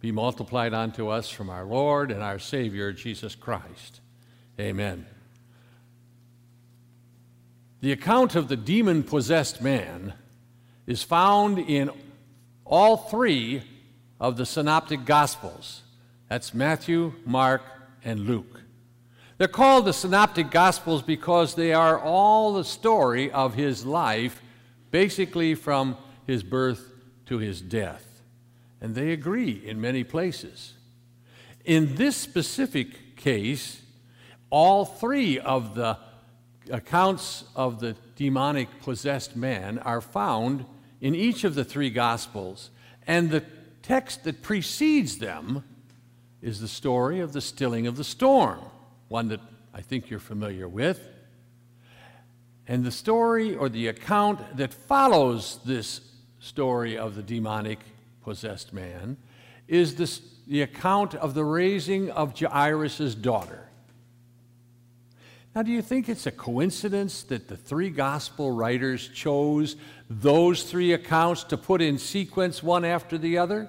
be multiplied unto us from our Lord and our Savior, Jesus Christ. Amen. The account of the demon possessed man is found in all three of the synoptic gospels. That's Matthew, Mark, and Luke. They're called the synoptic gospels because they are all the story of his life, basically from his birth to his death. And they agree in many places. In this specific case, all three of the accounts of the demonic possessed man are found in each of the three Gospels. And the text that precedes them is the story of the stilling of the storm, one that I think you're familiar with. And the story or the account that follows this story of the demonic possessed man is this, the account of the raising of Jairus' daughter. Now, do you think it's a coincidence that the three gospel writers chose those three accounts to put in sequence one after the other?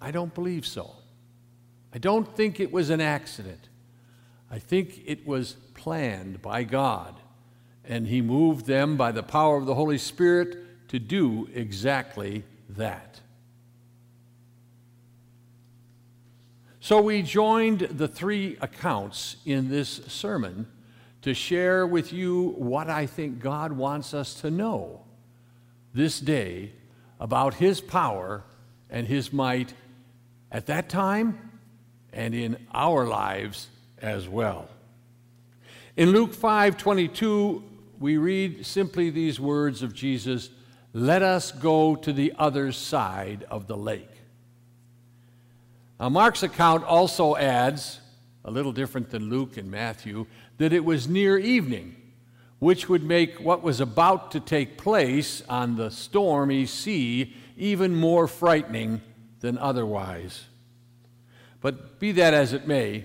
I don't believe so. I don't think it was an accident. I think it was planned by God, and He moved them by the power of the Holy Spirit to do exactly that. So we joined the three accounts in this sermon to share with you what I think God wants us to know this day about His power and His might at that time and in our lives as well. In Luke 5 22, we read simply these words of Jesus Let us go to the other side of the lake. Now, Mark's account also adds, a little different than Luke and Matthew, that it was near evening, which would make what was about to take place on the stormy sea even more frightening than otherwise. But be that as it may,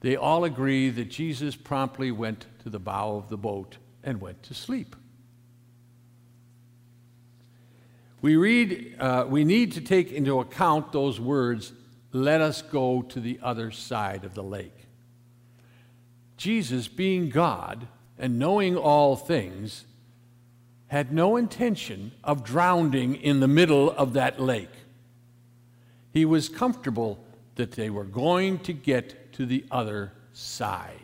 they all agree that Jesus promptly went to the bow of the boat and went to sleep. We read, uh, we need to take into account those words, let us go to the other side of the lake. Jesus, being God and knowing all things, had no intention of drowning in the middle of that lake. He was comfortable that they were going to get to the other side.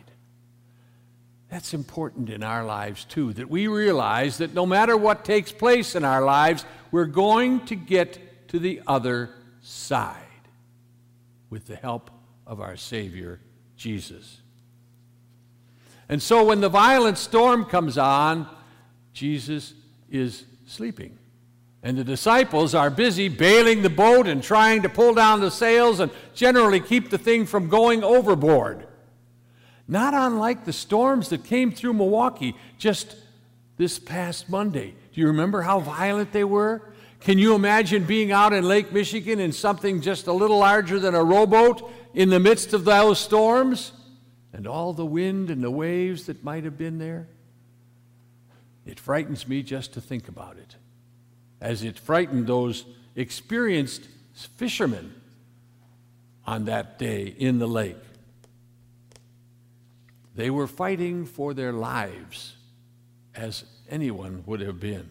That's important in our lives too, that we realize that no matter what takes place in our lives, we're going to get to the other side with the help of our Savior, Jesus. And so when the violent storm comes on, Jesus is sleeping. And the disciples are busy bailing the boat and trying to pull down the sails and generally keep the thing from going overboard. Not unlike the storms that came through Milwaukee just this past Monday. Do you remember how violent they were? Can you imagine being out in Lake Michigan in something just a little larger than a rowboat in the midst of those storms? And all the wind and the waves that might have been there? It frightens me just to think about it, as it frightened those experienced fishermen on that day in the lake. They were fighting for their lives, as anyone would have been.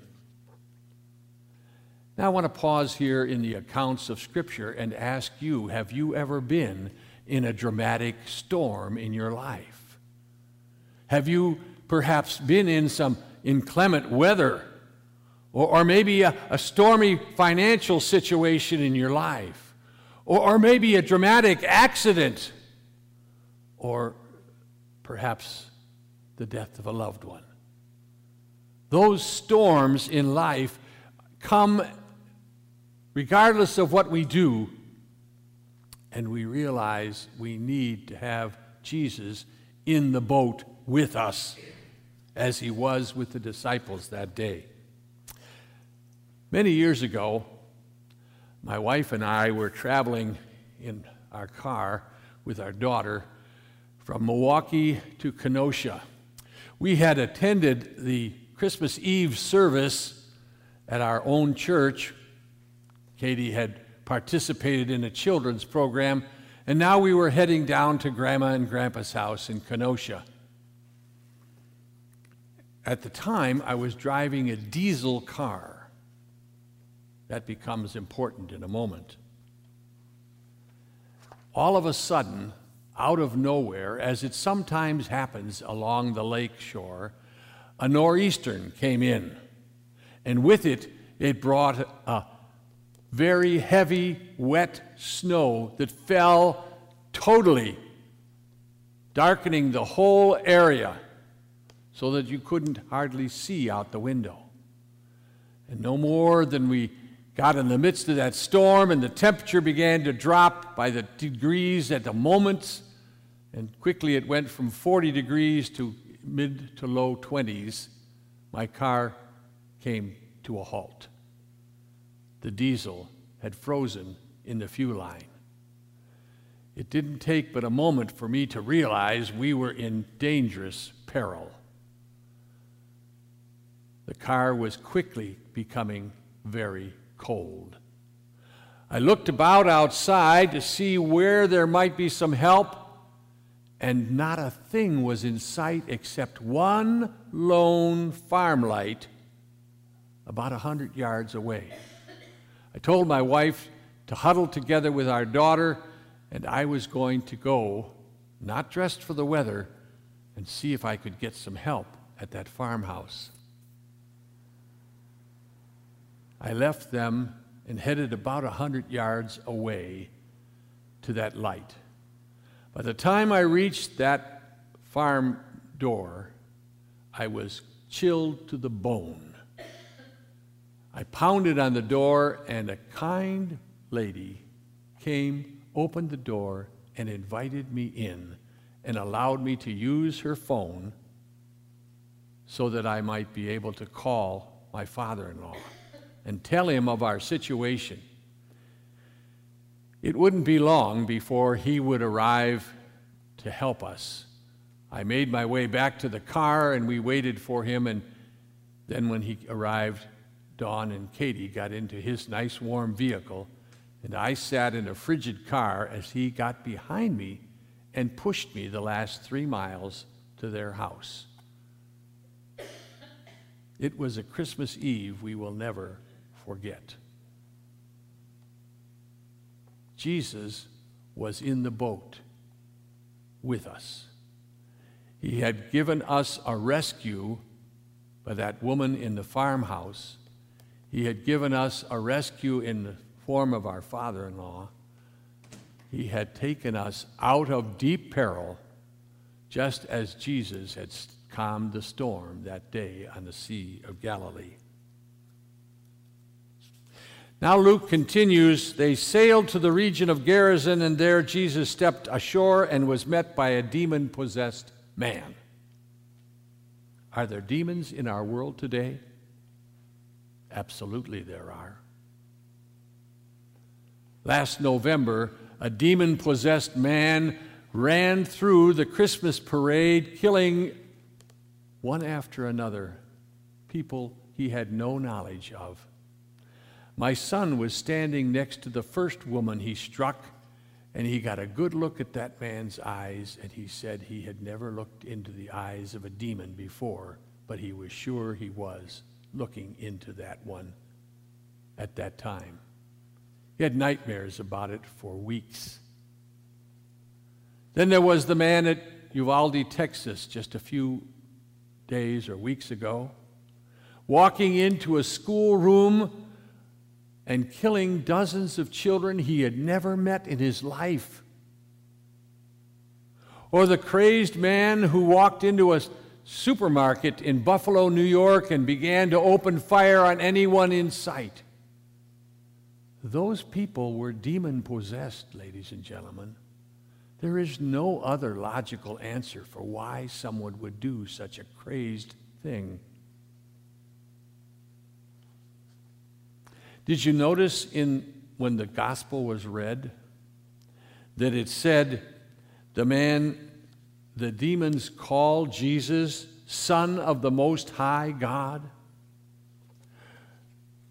Now, I want to pause here in the accounts of Scripture and ask you have you ever been in a dramatic storm in your life? Have you perhaps been in some inclement weather? Or, or maybe a, a, stormy financial situation in your life? Or, or maybe a dramatic accident? Or perhaps the death of a loved one? Those storms in life come regardless of what we do, and we realize we need to have Jesus in the boat with us as he was with the disciples that day. Many years ago, my wife and I were traveling in our car with our daughter from Milwaukee to Kenosha. We had attended the Christmas Eve service at our own church Katie had participated in a children's program, and now we were heading down to Grandma and Grandpa's house in Kenosha. At the time, I was driving a diesel car. That becomes important in a moment. All of a sudden, out of nowhere, as it sometimes happens along the lake shore, a nor'eastern came in, and with it, it brought a very heavy, wet snow that fell totally, darkening the whole area so that you couldn't hardly see out the window. And no more than we got in the midst of that storm and the temperature began to drop by the degrees at the moments, and quickly it went from 40 degrees to mid to low 20s, my car came to a halt. The diesel had frozen in the fuel line. It didn't take but a moment for me to realize we were in dangerous peril. The car was quickly becoming very cold. I looked about outside to see where there might be some help, and not a thing was in sight except one lone farm light about a hundred yards away. I told my wife to huddle together with our daughter, and I was going to go, not dressed for the weather, and see if I could get some help at that farmhouse. I left them and headed about a hundred yards away to that light. By the time I reached that farm door, I was chilled to the bone. I pounded on the door, and a kind lady came, opened the door, and invited me in and allowed me to use her phone so that I might be able to call my father in law and tell him of our situation. It wouldn't be long before he would arrive to help us. I made my way back to the car and we waited for him, and then when he arrived, Don and Katie got into his nice warm vehicle, and I sat in a frigid car as he got behind me and pushed me the last three miles to their house. It was a Christmas Eve we will never forget. Jesus was in the boat with us. He had given us a rescue by that woman in the farmhouse. He had given us a rescue in the form of our father in law. He had taken us out of deep peril, just as Jesus had calmed the storm that day on the Sea of Galilee. Now Luke continues They sailed to the region of Gerasene, and there Jesus stepped ashore and was met by a demon possessed man. Are there demons in our world today? Absolutely, there are. Last November, a demon possessed man ran through the Christmas parade, killing one after another people he had no knowledge of. My son was standing next to the first woman he struck, and he got a good look at that man's eyes, and he said he had never looked into the eyes of a demon before, but he was sure he was looking into that one at that time. He had nightmares about it for weeks. Then there was the man at Uvalde, Texas, just a few days or weeks ago, walking into a schoolroom and killing dozens of children he had never met in his life. Or the crazed man who walked into a supermarket in Buffalo, New York, and began to open fire on anyone in sight. Those people were demon possessed, ladies and gentlemen. There is no other logical answer for why someone would do such a crazed thing. Did you notice in when the gospel was read that it said the man the demons called Jesus son of the most high God?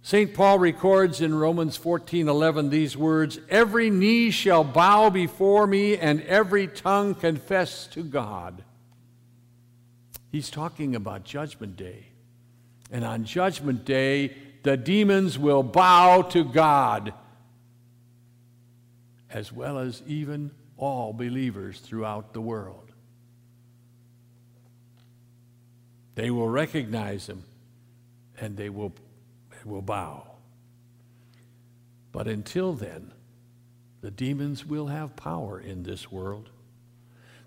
St. Paul records in Romans 14:11 these words, "Every knee shall bow before me and every tongue confess to God." He's talking about judgment day. And on judgment day, the demons will bow to God as well as even all believers throughout the world. They will recognize him and they will will bow. But until then, the demons will have power in this world.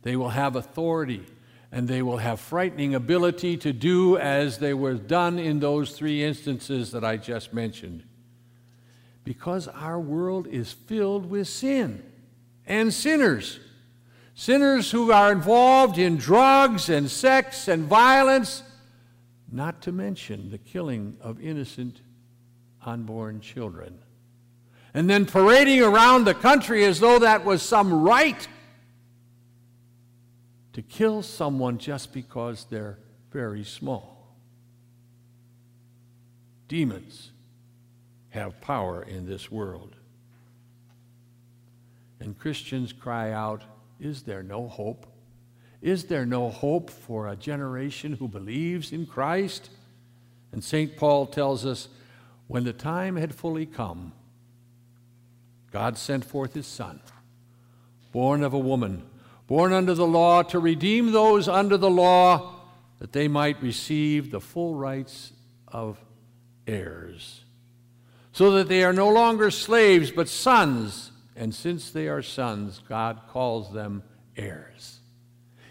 They will have authority and they will have frightening ability to do as they were done in those three instances that I just mentioned. Because our world is filled with sin and sinners. Sinners who are involved in drugs and sex and violence, not to mention the killing of innocent unborn children. And then parading around the country as though that was some right to kill someone just because they're very small. Demons have power in this world. And Christians cry out, Is there no hope? Is there no hope for a generation who believes in Christ? And St. Paul tells us when the time had fully come, God sent forth his Son, born of a woman, born under the law, to redeem those under the law, that they might receive the full rights of heirs, so that they are no longer slaves, but sons. And since they are sons, God calls them heirs.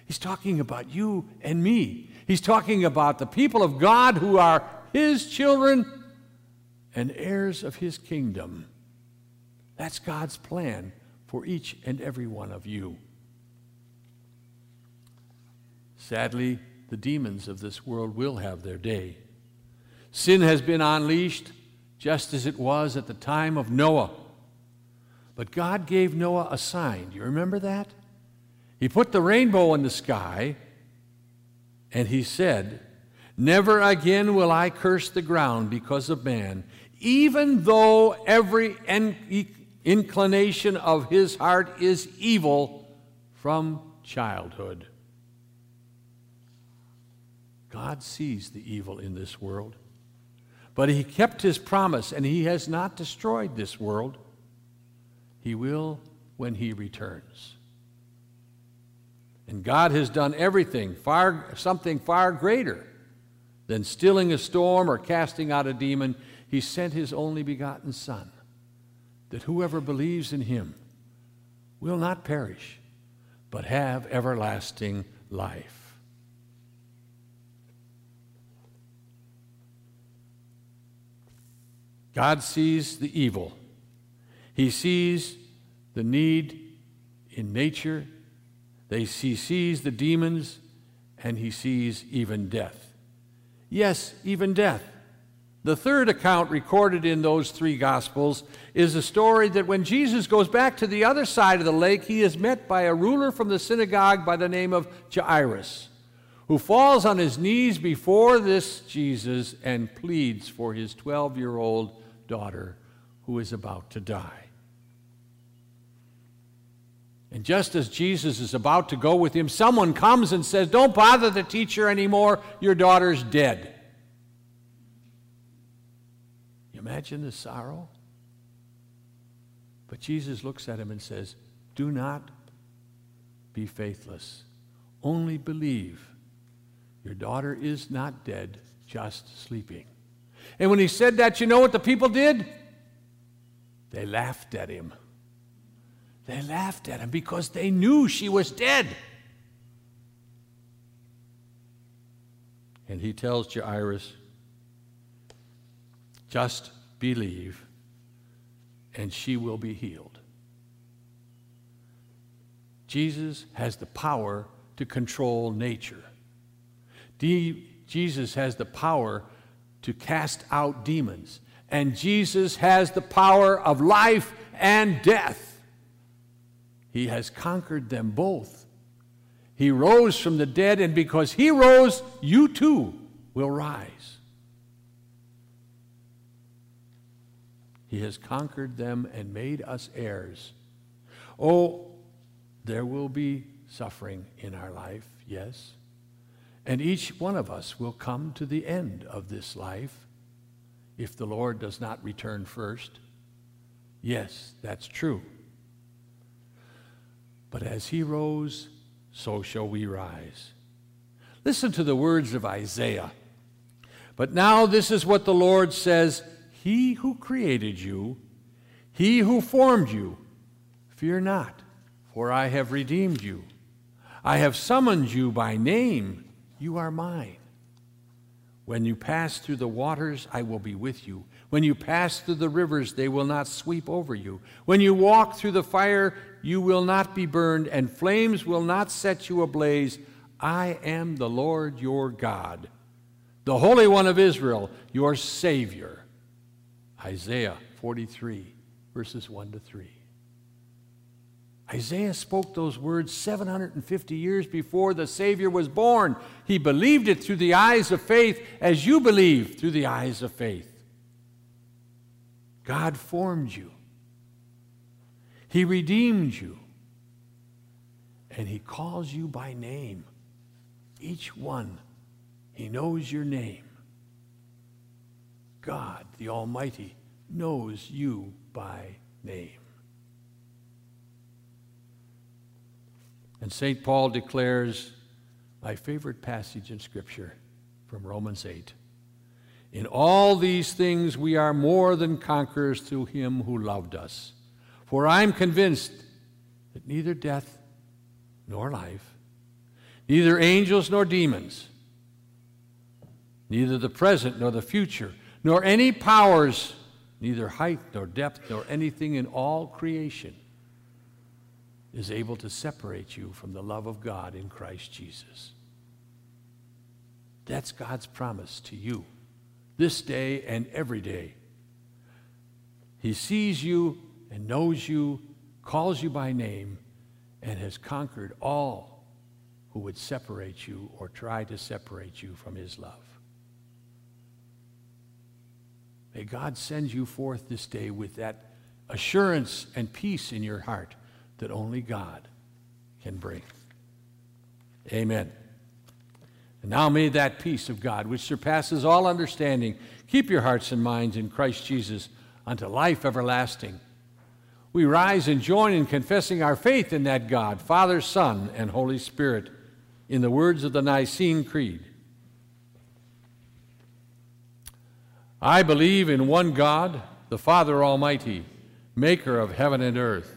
He's talking about you and me. He's talking about the people of God who are his children and heirs of his kingdom. That's God's plan for each and every one of you. Sadly, the demons of this world will have their day. Sin has been unleashed just as it was at the time of Noah. But God gave Noah a sign. Do you remember that? He put the rainbow in the sky and he said, Never again will I curse the ground because of man, even though every inclination of his heart is evil from childhood. God sees the evil in this world, but he kept his promise and he has not destroyed this world. He will when he returns. And God has done everything, far, something far greater than stilling a storm or casting out a demon he sent his only begotten Son, that whoever believes in him will not perish, but have everlasting life. God sees the evil. He sees the need in nature. They, he sees the demons, and he sees even death. Yes, even death. The third account recorded in those three Gospels is a story that when Jesus goes back to the other side of the lake, he is met by a ruler from the synagogue by the name of Jairus, who falls on his knees before this Jesus and pleads for his 12 year old daughter who is about to die. And just as Jesus is about to go with him, someone comes and says, Don't bother the teacher anymore, your daughter's dead. You imagine the sorrow? But Jesus looks at him and says, Do not be faithless. Only believe. Your daughter is not dead, just sleeping. And when he said that, you know what the people did? They laughed at him. They laughed at him because they knew she was dead. And he tells Jairus, just believe, and she will be healed. Jesus has the power to control nature. Jesus has the power to cast out demons. And Jesus has the power of life and death. He has conquered them both. He rose from the dead, and because he rose, you too will rise. He has conquered them and made us heirs. Oh, there will be suffering in our life, yes. And each one of us will come to the end of this life if the Lord does not return first. Yes, that's true. But as he rose, so shall we rise. Listen to the words of Isaiah. But now this is what the Lord says He who created you, He who formed you, fear not, for I have redeemed you. I have summoned you by name. You are mine. When you pass through the waters, I will be with you. When you pass through the rivers, they will not sweep over you. When you walk through the fire, you will not be burned, and flames will not set you ablaze. I am the Lord your God, the Holy One of Israel, your Savior. Isaiah 43, verses 1 to 3. Isaiah spoke those words 750 years before the Savior was born. He believed it through the eyes of faith, as you believe through the eyes of faith. God formed you, He redeemed you, and He calls you by name. Each one, He knows your name. God, the Almighty, knows you by name. And St. Paul declares my favorite passage in Scripture from Romans 8. In all these things we are more than conquerors through him who loved us. For I am convinced that neither death nor life, neither angels nor demons, neither the present nor the future, nor any powers, neither height nor depth, nor anything in all creation is able to separate you from the love of God in Christ Jesus. That's God's promise to you this day and every day. He sees you and knows you, calls you by name, and has conquered all who would separate you or try to separate you from his love. May God send you forth this day with that assurance and peace in your heart that only God can bring. Amen. And now may that peace of God, which surpasses all understanding, keep your hearts and minds in Christ Jesus unto life everlasting. We rise and join in confessing our faith in that God, Father, Son, and Holy Spirit, in the words of the Nicene Creed. I believe in one God, the Father Almighty, maker of heaven and earth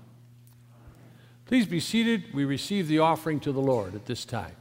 Please be seated. We receive the offering to the Lord at this time.